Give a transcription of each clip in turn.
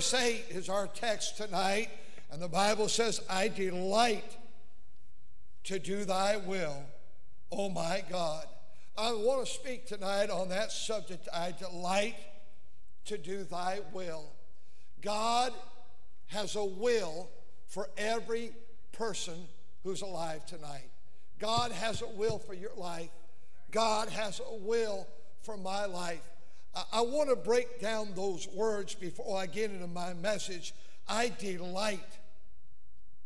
Verse 8 is our text tonight, and the Bible says, I delight to do thy will, O my God. I want to speak tonight on that subject. I delight to do thy will. God has a will for every person who's alive tonight. God has a will for your life. God has a will for my life. I want to break down those words before I get into my message. I delight.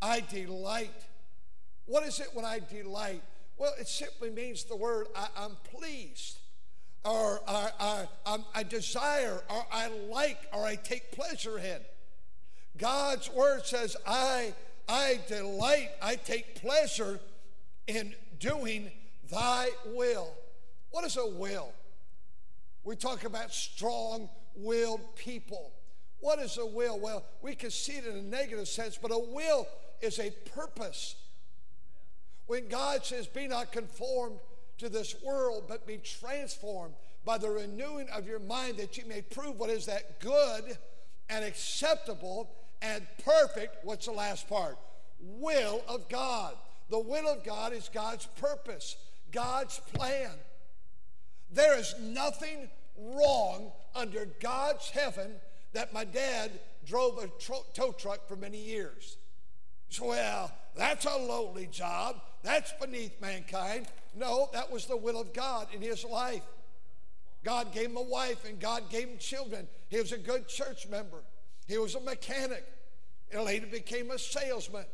I delight. What is it when I delight? Well, it simply means the word I, am pleased, or, or, or I desire, or I like, or I take pleasure in. God's word says, I, I delight, I take pleasure in doing thy will. What is a will? We talk about strong willed people. What is a will? Well, we can see it in a negative sense, but a will is a purpose. When God says, Be not conformed to this world, but be transformed by the renewing of your mind, that you may prove what is that good and acceptable and perfect. What's the last part? Will of God. The will of God is God's purpose, God's plan. There is nothing wrong under God's heaven that my dad drove a tro- tow truck for many years. So, well, that's a lowly job. That's beneath mankind. No, that was the will of God in his life. God gave him a wife and God gave him children. He was a good church member. He was a mechanic and later became a salesman.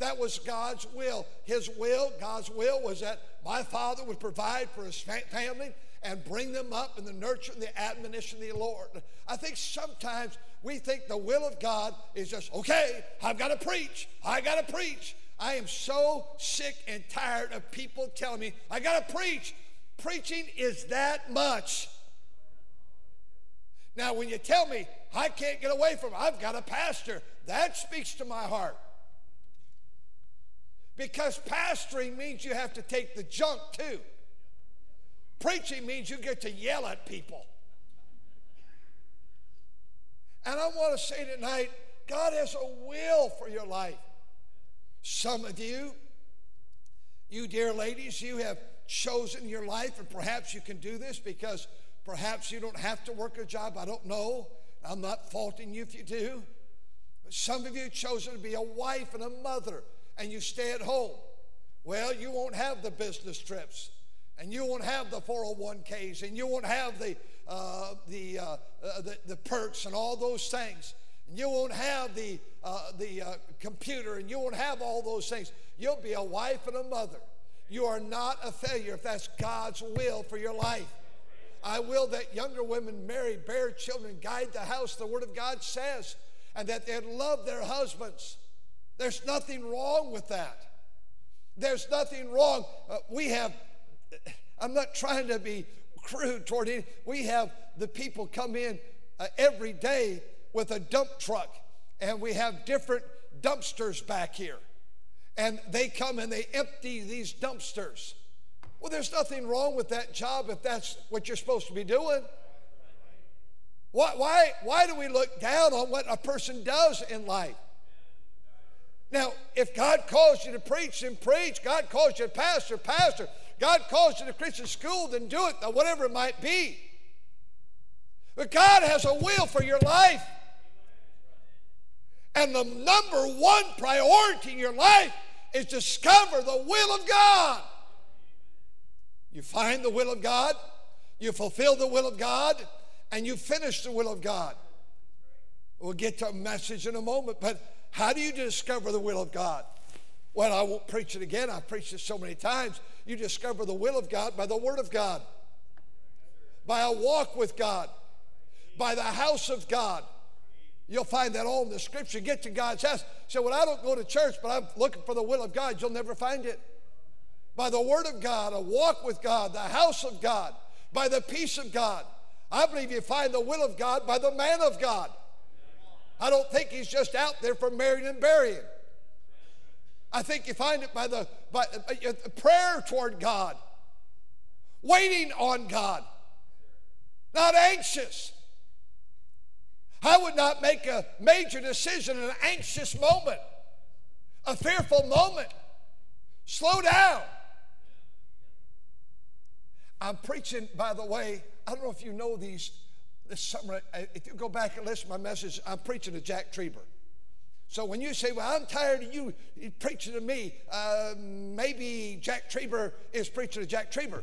That was God's will. His will, God's will, was that my father would provide for his family and bring them up in the nurture and the admonition of the Lord. I think sometimes we think the will of God is just, okay, I've got to preach. I got to preach. I am so sick and tired of people telling me, I got to preach. Preaching is that much. Now, when you tell me I can't get away from it, I've got a pastor, that speaks to my heart. Because pastoring means you have to take the junk too. Preaching means you get to yell at people. And I want to say tonight God has a will for your life. Some of you, you dear ladies, you have chosen your life, and perhaps you can do this because perhaps you don't have to work a job. I don't know. I'm not faulting you if you do. But some of you have chosen to be a wife and a mother and you stay at home. Well, you won't have the business trips, and you won't have the 401ks, and you won't have the, uh, the, uh, uh, the, the, perks and all those things. And you won't have the, uh, the uh, computer, and you won't have all those things. You'll be a wife and a mother. You are not a failure if that's God's will for your life. I will that younger women marry, bear children, guide the house, the Word of God says, and that they'd love their husbands there's nothing wrong with that. There's nothing wrong. Uh, we have, I'm not trying to be crude toward it. We have the people come in uh, every day with a dump truck, and we have different dumpsters back here. And they come and they empty these dumpsters. Well, there's nothing wrong with that job if that's what you're supposed to be doing. Why, why, why do we look down on what a person does in life? Now, if God calls you to preach, then preach. God calls you to pastor, pastor. God calls you to Christian school, then do it, whatever it might be. But God has a will for your life. And the number one priority in your life is discover the will of God. You find the will of God, you fulfill the will of God, and you finish the will of God. We'll get to a message in a moment, but how do you discover the will of God? Well, I won't preach it again. I've preached it so many times. You discover the will of God by the Word of God, by a walk with God, by the house of God. You'll find that all in the scripture. Get to God's house. So when I don't go to church, but I'm looking for the will of God, you'll never find it. By the word of God, a walk with God, the house of God, by the peace of God. I believe you find the will of God by the man of God. I don't think he's just out there for marrying and burying. I think you find it by the by, by uh, prayer toward God, waiting on God, not anxious. I would not make a major decision in an anxious moment, a fearful moment. Slow down. I'm preaching, by the way, I don't know if you know these this summer. If you go back and listen to my message, I'm preaching to Jack Trieber. So when you say, Well, I'm tired of you preaching to me, uh, maybe Jack Trieber is preaching to Jack Trieber.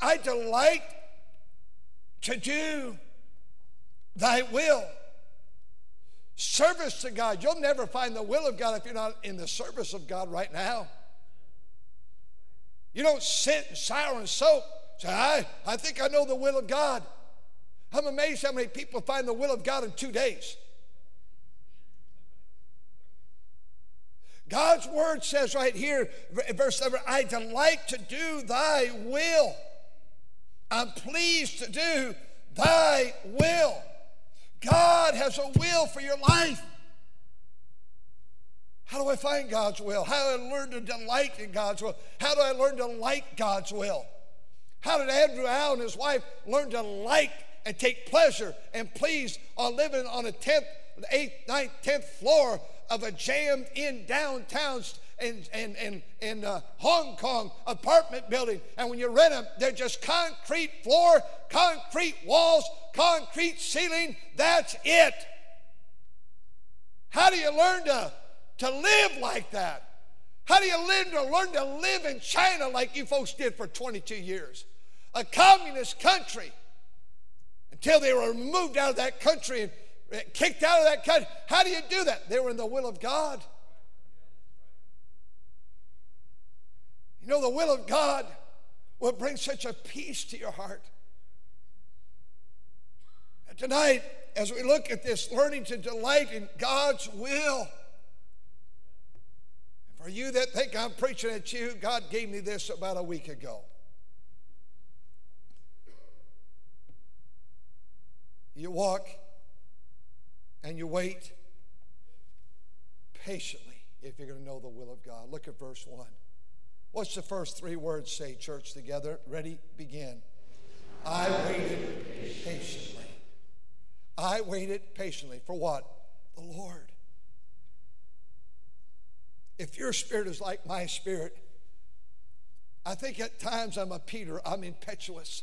I delight to do thy will. Service to God. You'll never find the will of God if you're not in the service of God right now. You don't sit and sour and soap. Say, I, I think I know the will of God. I'm amazed how many people find the will of God in two days. God's word says right here, verse 7 I delight to do thy will. I'm pleased to do thy will. God has a will for your life. How do I find God's will? How do I learn to delight in God's will? How do I learn to like God's will? How did Andrew Al and his wife learn to like and take pleasure and please on living on a 10th, 8th, 9th, 10th floor of a jammed in downtown in, in, in, in uh, Hong Kong apartment building. And when you rent them, they're just concrete floor, concrete walls, concrete ceiling. That's it. How do you learn to, to live like that? How do you learn to learn to live in China like you folks did for 22 years? A communist country until they were moved out of that country and kicked out of that country. How do you do that? They were in the will of God. You know, the will of God will bring such a peace to your heart. And tonight, as we look at this, learning to delight in God's will. For you that think I'm preaching at you, God gave me this about a week ago. You walk and you wait patiently if you're going to know the will of God. Look at verse 1. What's the first three words say, church, together? Ready? Begin. I waited patiently. I waited patiently. For what? The Lord. If your spirit is like my spirit, I think at times I'm a Peter, I'm impetuous.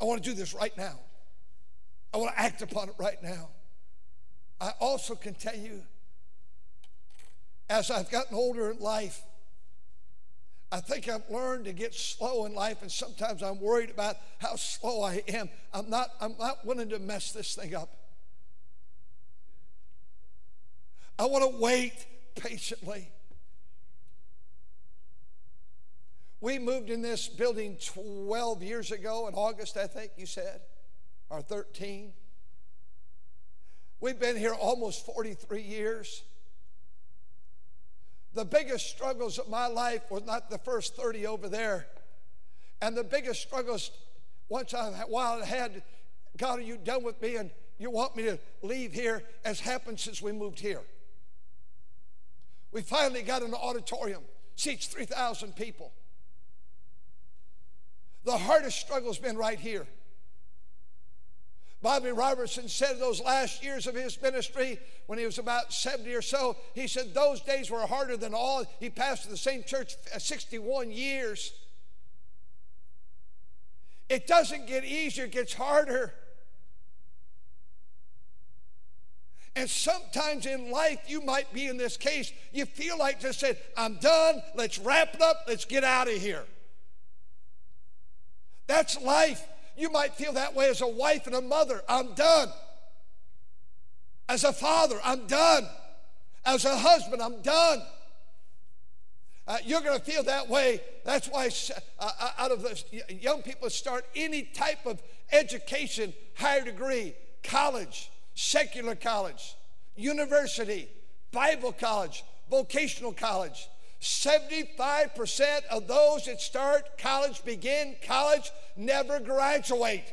I want to do this right now. I want to act upon it right now. I also can tell you, as I've gotten older in life, I think I've learned to get slow in life, and sometimes I'm worried about how slow I am. I'm not, I'm not willing to mess this thing up. I want to wait patiently. We moved in this building 12 years ago in August, I think you said, or 13. We've been here almost 43 years. The biggest struggles of my life were not the first 30 over there. And the biggest struggles, once I while I had, God, are you done with me? And you want me to leave here, has happened since we moved here. We finally got an auditorium, seats 3,000 people. The hardest struggle has been right here. Bobby Roberson said those last years of his ministry, when he was about 70 or so, he said those days were harder than all. He pastored the same church uh, 61 years. It doesn't get easier, it gets harder. And sometimes in life, you might be in this case, you feel like just said, I'm done, let's wrap it up, let's get out of here. That's life. You might feel that way as a wife and a mother. I'm done. As a father, I'm done. As a husband, I'm done. Uh, you're going to feel that way. That's why, uh, uh, out of the young people start any type of education, higher degree, college, secular college, university, Bible college, vocational college. 75% of those that start college, begin college, never graduate.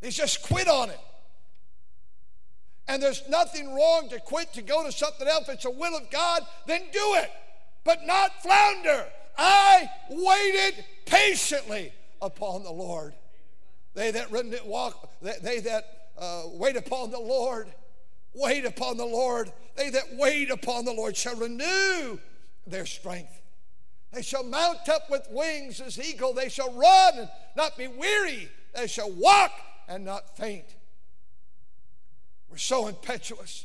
They just quit on it. And there's nothing wrong to quit to go to something else. If it's the will of God, then do it, but not flounder. I waited patiently upon the Lord. They that walk, they that uh, wait upon the Lord, wait upon the Lord. They that wait upon the Lord shall renew their strength. They shall mount up with wings as eagle. They shall run and not be weary. They shall walk and not faint. We're so impetuous.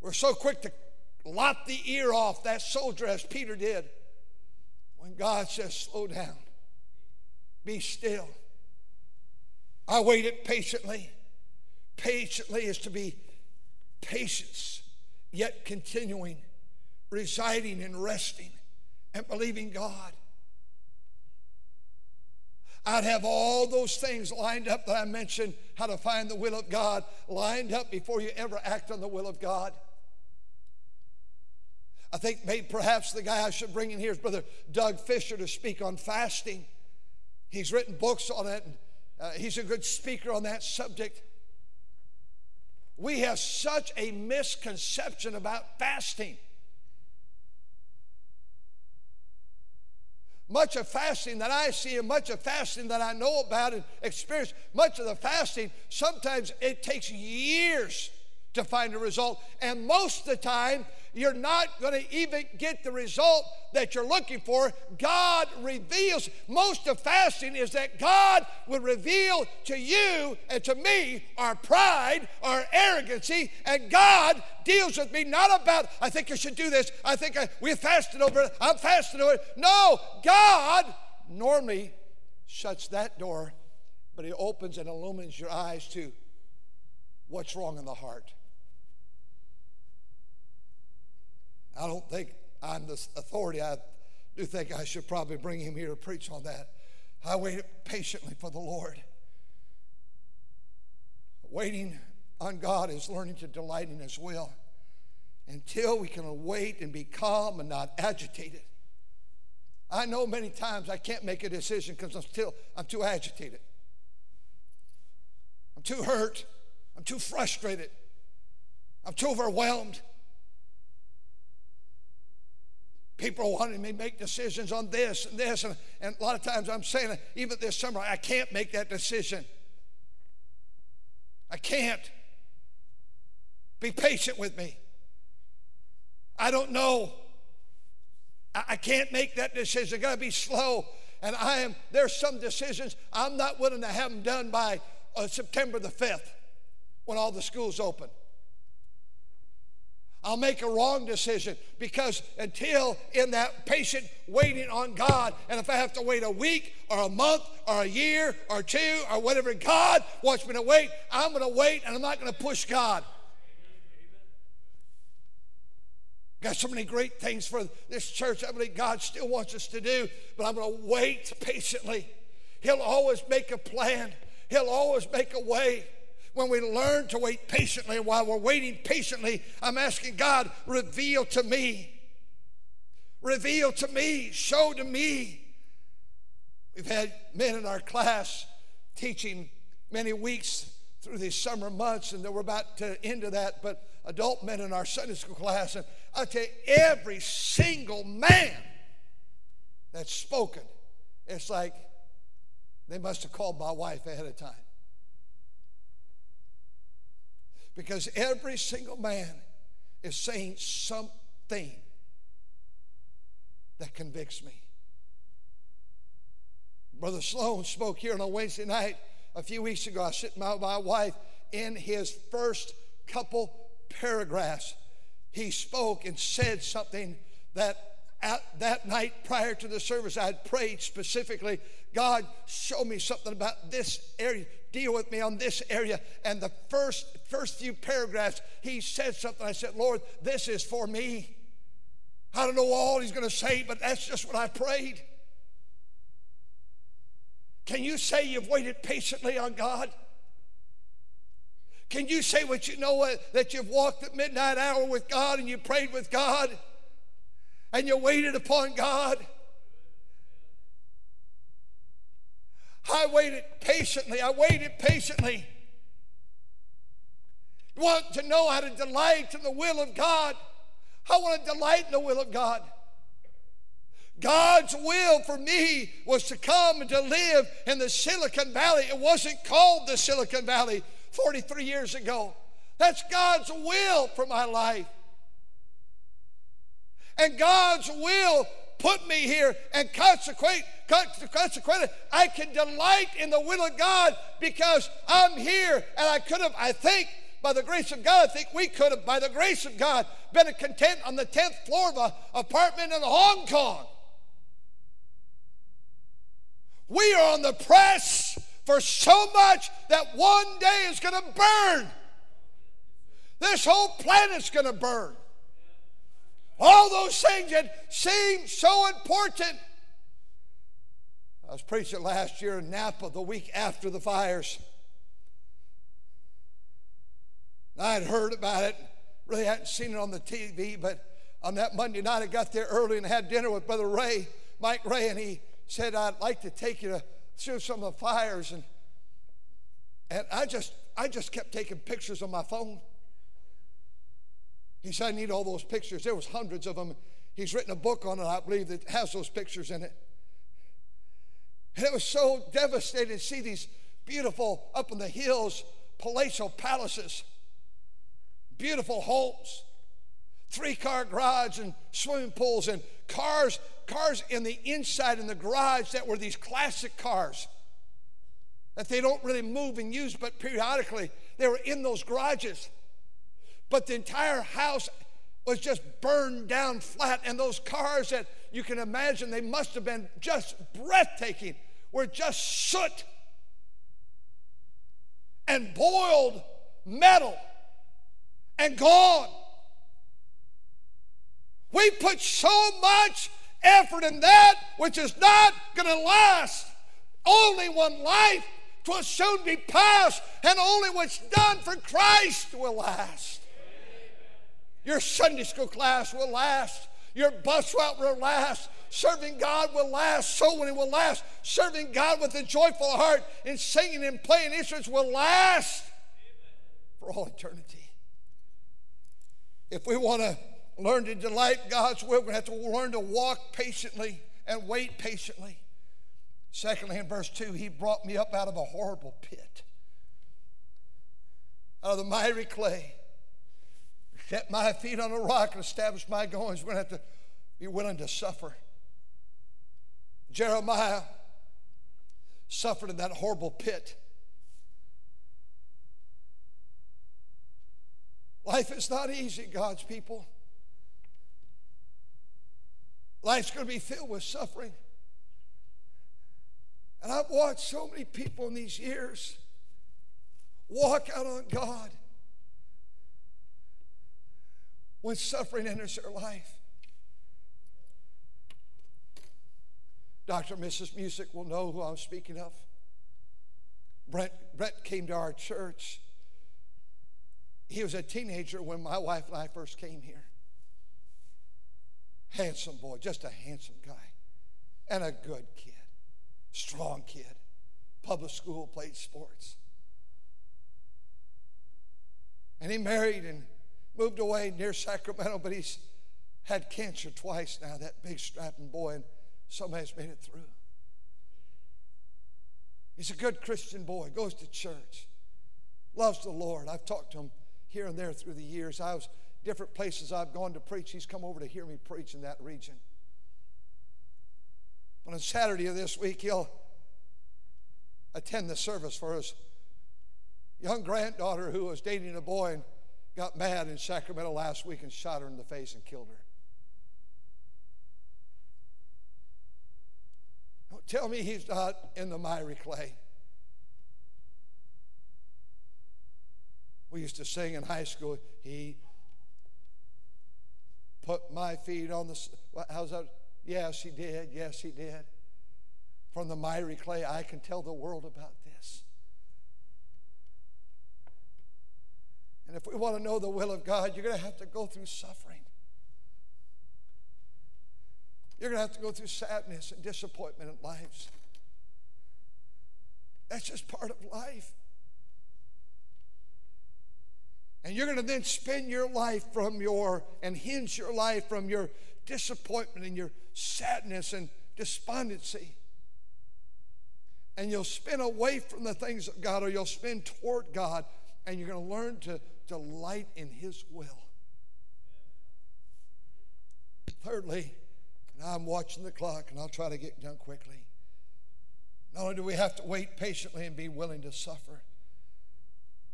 We're so quick to lop the ear off that soldier as Peter did. When God says, slow down, be still. I waited patiently. Patiently is to be patience, yet continuing, residing and resting and believing God. I'd have all those things lined up that I mentioned, how to find the will of God, lined up before you ever act on the will of God. I think maybe perhaps the guy I should bring in here is Brother Doug Fisher to speak on fasting. He's written books on it, and uh, he's a good speaker on that subject. We have such a misconception about fasting. Much of fasting that I see and much of fasting that I know about and experience, much of the fasting, sometimes it takes years to find a result. And most of the time, you're not going to even get the result that you're looking for. God reveals. Most of fasting is that God will reveal to you and to me our pride, our arrogancy, and God deals with me not about, I think I should do this. I think I, we fasted over it. I'm fasting over it. No, God normally shuts that door, but He opens and illumines your eyes to what's wrong in the heart. I don't think I'm the authority. I do think I should probably bring him here to preach on that. I waited patiently for the Lord. Waiting on God is learning to delight in His will until we can wait and be calm and not agitated. I know many times I can't make a decision because I'm still I'm too agitated. I'm too hurt. I'm too frustrated. I'm too overwhelmed. People are wanting me to make decisions on this and this. And, and a lot of times I'm saying, even this summer, I can't make that decision. I can't. Be patient with me. I don't know. I, I can't make that decision. I got to be slow. And I am, there's some decisions I'm not willing to have them done by uh, September the 5th when all the schools open. I'll make a wrong decision because until in that patient waiting on God, and if I have to wait a week or a month or a year or two or whatever God wants me to wait, I'm going to wait and I'm not going to push God. Got so many great things for this church. I believe God still wants us to do, but I'm going to wait patiently. He'll always make a plan, He'll always make a way when we learn to wait patiently, while we're waiting patiently, I'm asking God, reveal to me. Reveal to me, show to me. We've had men in our class teaching many weeks through these summer months, and we're about to end of that, but adult men in our Sunday school class, and I tell you, every single man that's spoken, it's like they must have called my wife ahead of time. Because every single man is saying something that convicts me. Brother Sloan spoke here on a Wednesday night a few weeks ago. I sitting by my wife in his first couple paragraphs. He spoke and said something that at that night prior to the service I had prayed specifically. God, show me something about this area. Deal with me on this area. And the first, first few paragraphs, he said something. I said, Lord, this is for me. I don't know all he's going to say, but that's just what I prayed. Can you say you've waited patiently on God? Can you say what you know uh, that you've walked at midnight hour with God and you prayed with God and you waited upon God? I waited patiently. I waited patiently. Want to know how to delight in the will of God? I want to delight in the will of God. God's will for me was to come and to live in the Silicon Valley. It wasn't called the Silicon Valley 43 years ago. That's God's will for my life. And God's will put me here and consequate, consequently, I can delight in the will of God because I'm here and I could have, I think, by the grace of God, I think we could have, by the grace of God, been content on the 10th floor of an apartment in Hong Kong. We are on the press for so much that one day is going to burn. This whole planet's going to burn. All those things that seem so important. I was preaching last year in Napa the week after the fires. I had heard about it, really hadn't seen it on the TV, but on that Monday night I got there early and had dinner with Brother Ray, Mike Ray, and he said, I'd like to take you to through some of the fires. And, and I just I just kept taking pictures on my phone. He said, I need all those pictures. There was hundreds of them. He's written a book on it, I believe, that has those pictures in it. And it was so devastating to see these beautiful, up in the hills, palatial palaces, beautiful homes, three car garage and swimming pools and cars, cars in the inside in the garage that were these classic cars that they don't really move and use, but periodically they were in those garages. But the entire house was just burned down flat, and those cars that you can imagine they must have been just breathtaking were just soot and boiled metal and gone. We put so much effort in that which is not going to last. Only one life will soon be past, and only what's done for Christ will last. Your Sunday school class will last. Your bus route will last. Serving God will last. Soul winning will last. Serving God with a joyful heart and singing and playing instruments will last for all eternity. If we want to learn to delight God's will, we have to learn to walk patiently and wait patiently. Secondly, in verse 2, he brought me up out of a horrible pit, out of the miry clay set my feet on a rock and establish my goings. We're going to have to be willing to suffer. Jeremiah suffered in that horrible pit. Life is not easy, God's people. Life's going to be filled with suffering. And I've watched so many people in these years walk out on God when suffering enters their life. Dr. and Mrs. Music will know who I'm speaking of. Brent, Brett came to our church. He was a teenager when my wife and I first came here. Handsome boy, just a handsome guy, and a good kid, strong kid. Public school, played sports. And he married and moved away near Sacramento, but he's had cancer twice now, that big strapping boy, and somebody's made it through. He's a good Christian boy, goes to church, loves the Lord. I've talked to him here and there through the years. I was different places I've gone to preach. He's come over to hear me preach in that region. But On Saturday of this week, he'll attend the service for his young granddaughter who was dating a boy and got mad in Sacramento last week and shot her in the face and killed her. Don't tell me he's not in the miry clay. We used to sing in high school, He put my feet on the. How's that? Yes, He did. Yes, He did. From the miry clay, I can tell the world about this. And if we want to know the will of God, you're going to have to go through suffering. You're going to have to go through sadness and disappointment in lives. That's just part of life. And you're going to then spend your life from your, and hinge your life from your disappointment and your sadness and despondency. And you'll spin away from the things of God or you'll spin toward God and you're going to learn to delight in His will. Thirdly, and I'm watching the clock and I'll try to get done quickly. Not only do we have to wait patiently and be willing to suffer,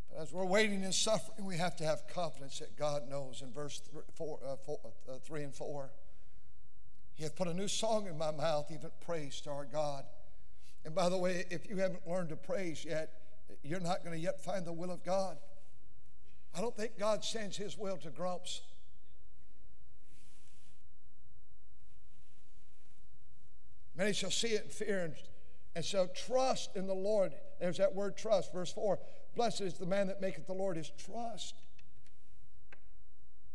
but as we're waiting and suffering, we have to have confidence that God knows. In verse th- four, uh, four, uh, 3 and 4, He hath put a new song in my mouth, even praise to our God. And by the way, if you haven't learned to praise yet, you're not going to yet find the will of God. I don't think God sends His will to grumps. Many shall see it and fear and, and shall trust in the Lord. There's that word trust, verse 4. Blessed is the man that maketh the Lord his trust.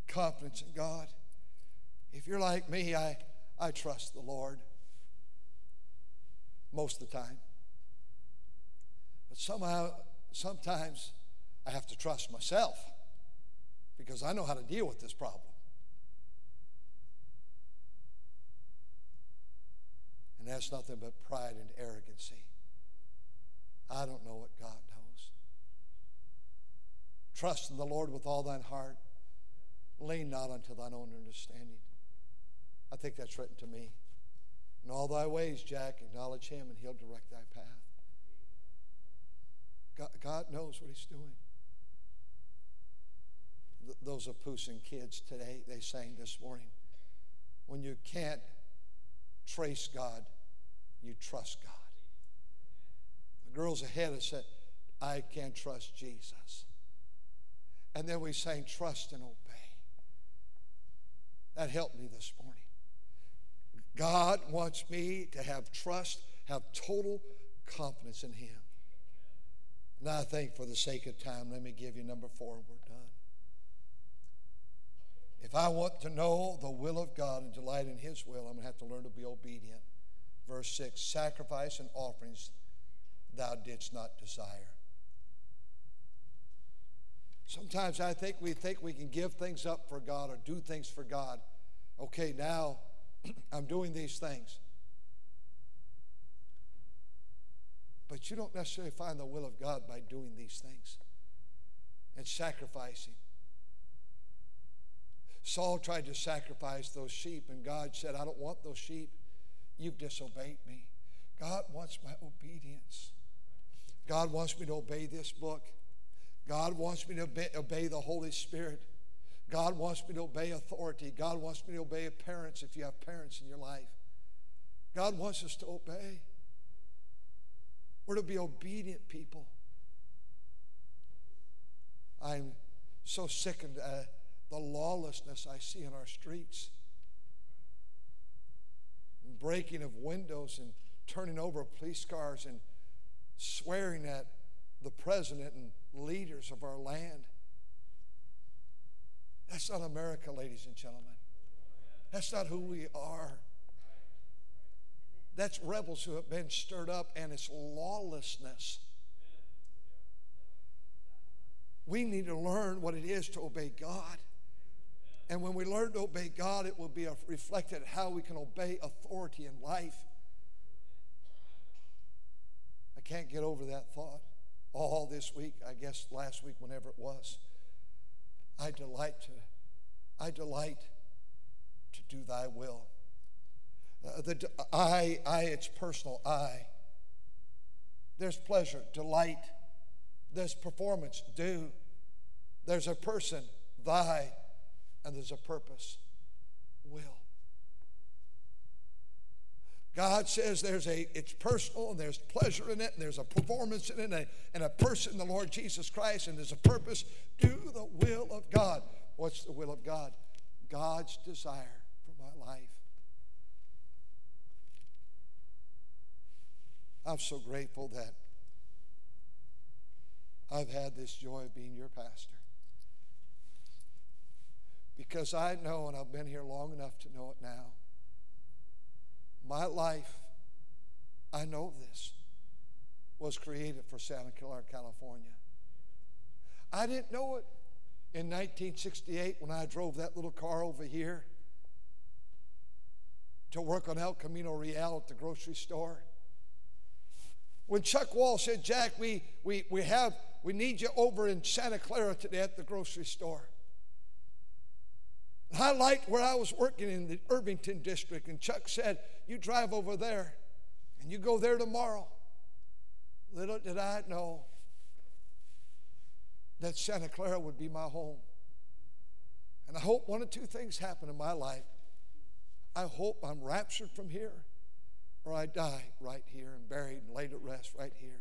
Confidence in God. If you're like me, I, I trust the Lord most of the time. Somehow, sometimes I have to trust myself because I know how to deal with this problem. And that's nothing but pride and arrogancy. I don't know what God knows. Trust in the Lord with all thine heart. Lean not unto thine own understanding. I think that's written to me. In all thy ways, Jack, acknowledge him and he'll direct thy path. God, knows what he's doing. Th- those Apusan kids today, they sang this morning. When you can't trace God, you trust God. The girls ahead have said, I can trust Jesus. And then we sang, trust and obey. That helped me this morning. God wants me to have trust, have total confidence in Him. And I think for the sake of time, let me give you number four and we're done. If I want to know the will of God and delight in His will, I'm going to have to learn to be obedient. Verse 6 Sacrifice and offerings thou didst not desire. Sometimes I think we think we can give things up for God or do things for God. Okay, now I'm doing these things. But you don't necessarily find the will of God by doing these things and sacrificing. Saul tried to sacrifice those sheep, and God said, I don't want those sheep. You've disobeyed me. God wants my obedience. God wants me to obey this book. God wants me to obey, the Holy Spirit. God wants me to obey authority. God wants me to obey parents if you have parents in your life. God wants us to obey. We're to be obedient people. I'm so sickened at the lawlessness I see in our streets. And breaking of windows and turning over police cars and swearing at the president and leaders of our land. That's not America, ladies and gentlemen. That's not who we are. That's rebels who have been stirred up, and it's lawlessness. We need to learn what it is to obey God. And when we learn to obey God, it will be reflected how we can obey authority in life. I can't get over that thought. All this week, I guess last week, whenever it was, I delight to, I delight to do Thy will. Uh, the I, I, it's personal. I. There's pleasure, delight. There's performance, do. There's a person, thy, and there's a purpose, will. God says there's a, it's personal and there's pleasure in it and there's a performance in it and a, and a person, the Lord Jesus Christ, and there's a purpose. Do the will of God. What's the will of God? God's desire for my life. I'm so grateful that I've had this joy of being your pastor. Because I know, and I've been here long enough to know it now, my life, I know this, was created for Santa Clara, California. I didn't know it in 1968 when I drove that little car over here to work on El Camino Real at the grocery store. When Chuck Wall said, Jack, we, we, we have we need you over in Santa Clara today at the grocery store. And I liked where I was working in the Irvington district, and Chuck said, You drive over there and you go there tomorrow. Little did I know that Santa Clara would be my home. And I hope one of two things happen in my life. I hope I'm raptured from here, or I die right here and buried and laid at rest right here.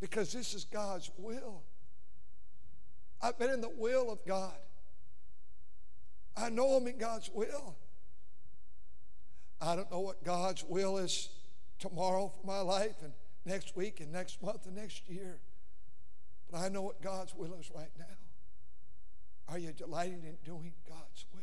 Because this is God's will. I've been in the will of God. I know I'm in God's will. I don't know what God's will is tomorrow for my life and next week and next month and next year. But I know what God's will is right now. Are you delighted in doing God's will?